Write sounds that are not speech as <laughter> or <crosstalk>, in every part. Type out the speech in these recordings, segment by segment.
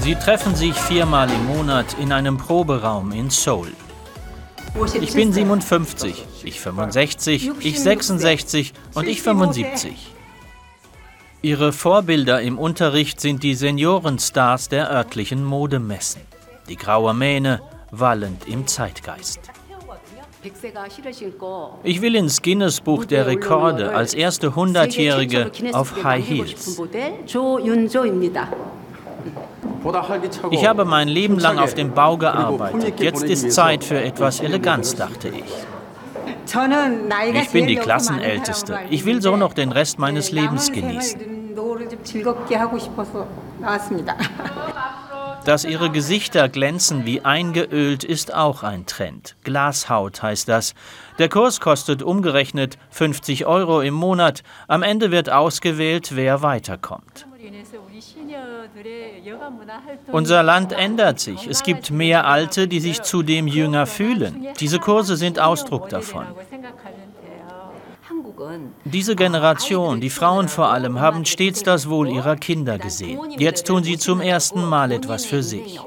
Sie treffen sich viermal im Monat in einem Proberaum in Seoul. Ich bin 57, ich 65, ich 66 und ich 75. Ihre Vorbilder im Unterricht sind die Seniorenstars der örtlichen Modemessen. Die graue Mähne wallend im Zeitgeist. Ich will ins Guinness-Buch der Rekorde als erste Hundertjährige auf High Heels. Ich habe mein Leben lang auf dem Bau gearbeitet. Jetzt ist Zeit für etwas Eleganz, dachte ich. Ich bin die Klassenälteste. Ich will so noch den Rest meines Lebens genießen. Dass ihre Gesichter glänzen wie eingeölt, ist auch ein Trend. Glashaut heißt das. Der Kurs kostet umgerechnet 50 Euro im Monat. Am Ende wird ausgewählt, wer weiterkommt. Unser Land ändert sich. Es gibt mehr Alte, die sich zudem jünger fühlen. Diese Kurse sind Ausdruck davon. Diese Generation, die Frauen vor allem, haben stets das Wohl ihrer Kinder gesehen. Jetzt tun sie zum ersten Mal etwas für sich.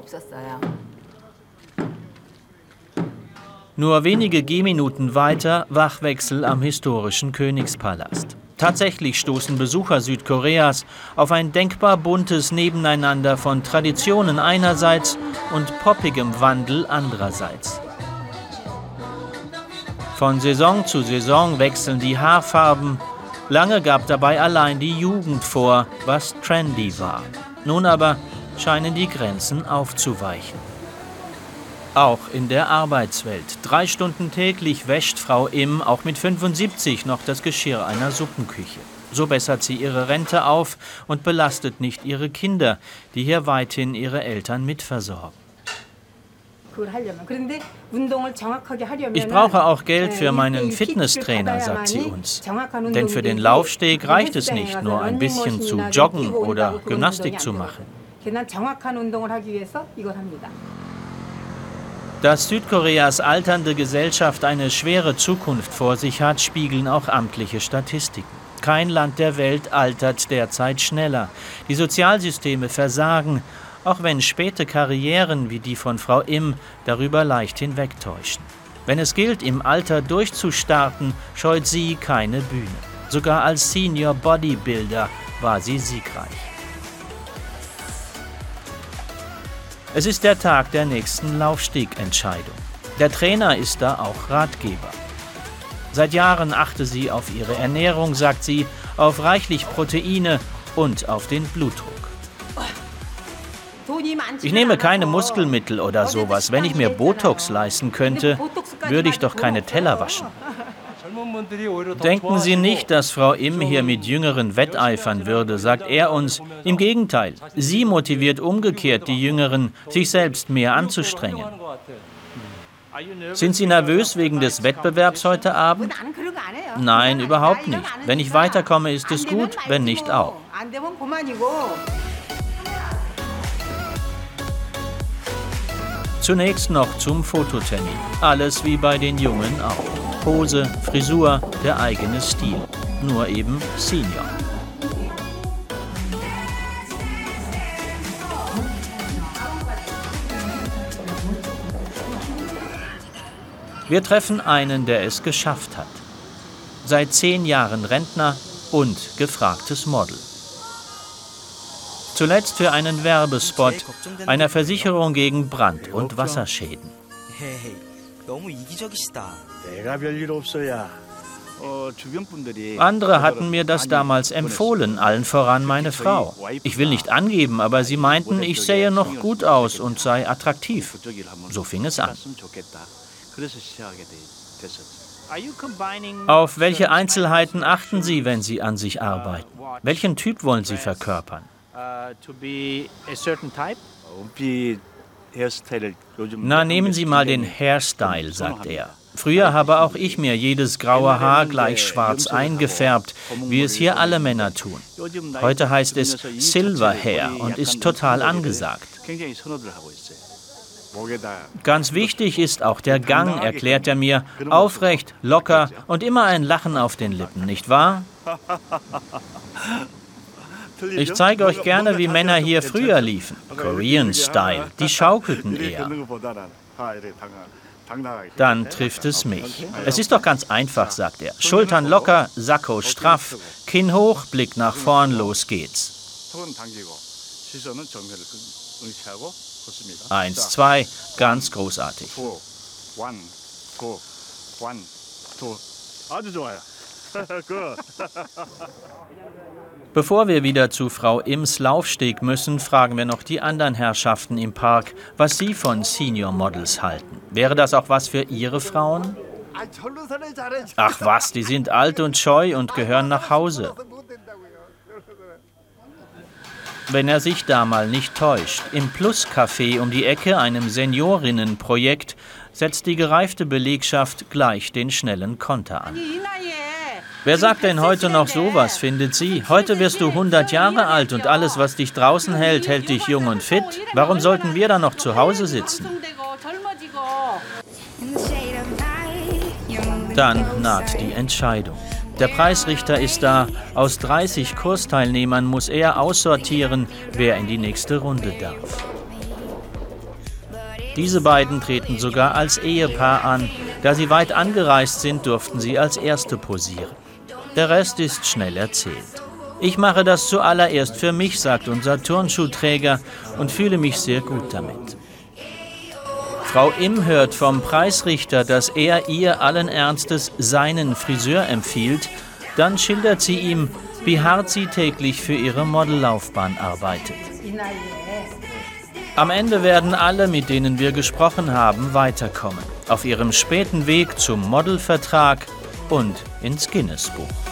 Nur wenige Gehminuten weiter Wachwechsel am historischen Königspalast. Tatsächlich stoßen Besucher Südkoreas auf ein denkbar buntes Nebeneinander von Traditionen einerseits und poppigem Wandel andererseits. Von Saison zu Saison wechseln die Haarfarben. Lange gab dabei allein die Jugend vor, was trendy war. Nun aber scheinen die Grenzen aufzuweichen. Auch in der Arbeitswelt. Drei Stunden täglich wäscht Frau Im auch mit 75 noch das Geschirr einer Suppenküche. So bessert sie ihre Rente auf und belastet nicht ihre Kinder, die hier weithin ihre Eltern mitversorgen. Ich brauche auch Geld für meinen Fitnesstrainer, sagt sie uns. Denn für den Laufsteg reicht es nicht, nur ein bisschen zu joggen oder Gymnastik zu machen. Dass Südkoreas alternde Gesellschaft eine schwere Zukunft vor sich hat, spiegeln auch amtliche Statistiken. Kein Land der Welt altert derzeit schneller. Die Sozialsysteme versagen auch wenn späte Karrieren wie die von Frau Im darüber leicht hinwegtäuschen. Wenn es gilt, im Alter durchzustarten, scheut sie keine Bühne. Sogar als Senior Bodybuilder war sie siegreich. Es ist der Tag der nächsten Laufstegentscheidung. Der Trainer ist da auch Ratgeber. Seit Jahren achte sie auf ihre Ernährung, sagt sie, auf reichlich Proteine und auf den Blutdruck. Ich nehme keine Muskelmittel oder sowas. Wenn ich mir Botox leisten könnte, würde ich doch keine Teller waschen. Denken Sie nicht, dass Frau Im hier mit Jüngeren wetteifern würde, sagt er uns. Im Gegenteil, sie motiviert umgekehrt die Jüngeren, sich selbst mehr anzustrengen. Sind Sie nervös wegen des Wettbewerbs heute Abend? Nein, überhaupt nicht. Wenn ich weiterkomme, ist es gut, wenn nicht auch. Zunächst noch zum Fototermin. Alles wie bei den Jungen auch. Pose, Frisur, der eigene Stil. Nur eben Senior. Wir treffen einen, der es geschafft hat. Seit zehn Jahren Rentner und gefragtes Model. Zuletzt für einen Werbespot einer Versicherung gegen Brand- und Wasserschäden. Andere hatten mir das damals empfohlen, allen voran meine Frau. Ich will nicht angeben, aber sie meinten, ich sähe noch gut aus und sei attraktiv. So fing es an. Auf welche Einzelheiten achten Sie, wenn Sie an sich arbeiten? Welchen Typ wollen Sie verkörpern? Na, nehmen Sie mal den Hairstyle, sagt er. Früher habe auch ich mir jedes graue Haar gleich schwarz eingefärbt, wie es hier alle Männer tun. Heute heißt es Silver Hair und ist total angesagt. Ganz wichtig ist auch der Gang, erklärt er mir. Aufrecht, locker und immer ein Lachen auf den Lippen, nicht wahr? <laughs> Ich zeige euch gerne, wie Männer hier früher liefen. Korean Style. Die schaukelten eher. Dann trifft es mich. Es ist doch ganz einfach, sagt er. Schultern locker, Sakko straff, Kinn hoch, Blick nach vorn, los geht's. Eins, zwei, ganz großartig. <laughs> <laughs> Bevor wir wieder zu Frau Ims Laufsteg müssen, fragen wir noch die anderen Herrschaften im Park, was sie von Senior Models halten. Wäre das auch was für ihre Frauen? Ach was, die sind alt und scheu und gehören nach Hause. Wenn er sich da mal nicht täuscht, im Plus-Café um die Ecke, einem Seniorinnenprojekt, setzt die gereifte Belegschaft gleich den schnellen Konter an. Wer sagt denn heute noch sowas, findet sie? Heute wirst du 100 Jahre alt und alles, was dich draußen hält, hält dich jung und fit. Warum sollten wir dann noch zu Hause sitzen? Dann naht die Entscheidung. Der Preisrichter ist da. Aus 30 Kursteilnehmern muss er aussortieren, wer in die nächste Runde darf. Diese beiden treten sogar als Ehepaar an. Da sie weit angereist sind, durften sie als Erste posieren. Der Rest ist schnell erzählt. Ich mache das zuallererst für mich, sagt unser Turnschuhträger, und fühle mich sehr gut damit. Frau Im hört vom Preisrichter, dass er ihr allen Ernstes seinen Friseur empfiehlt. Dann schildert sie ihm, wie hart sie täglich für ihre Modellaufbahn arbeitet. Am Ende werden alle, mit denen wir gesprochen haben, weiterkommen. Auf ihrem späten Weg zum Modelvertrag und ins Guinness-Buch.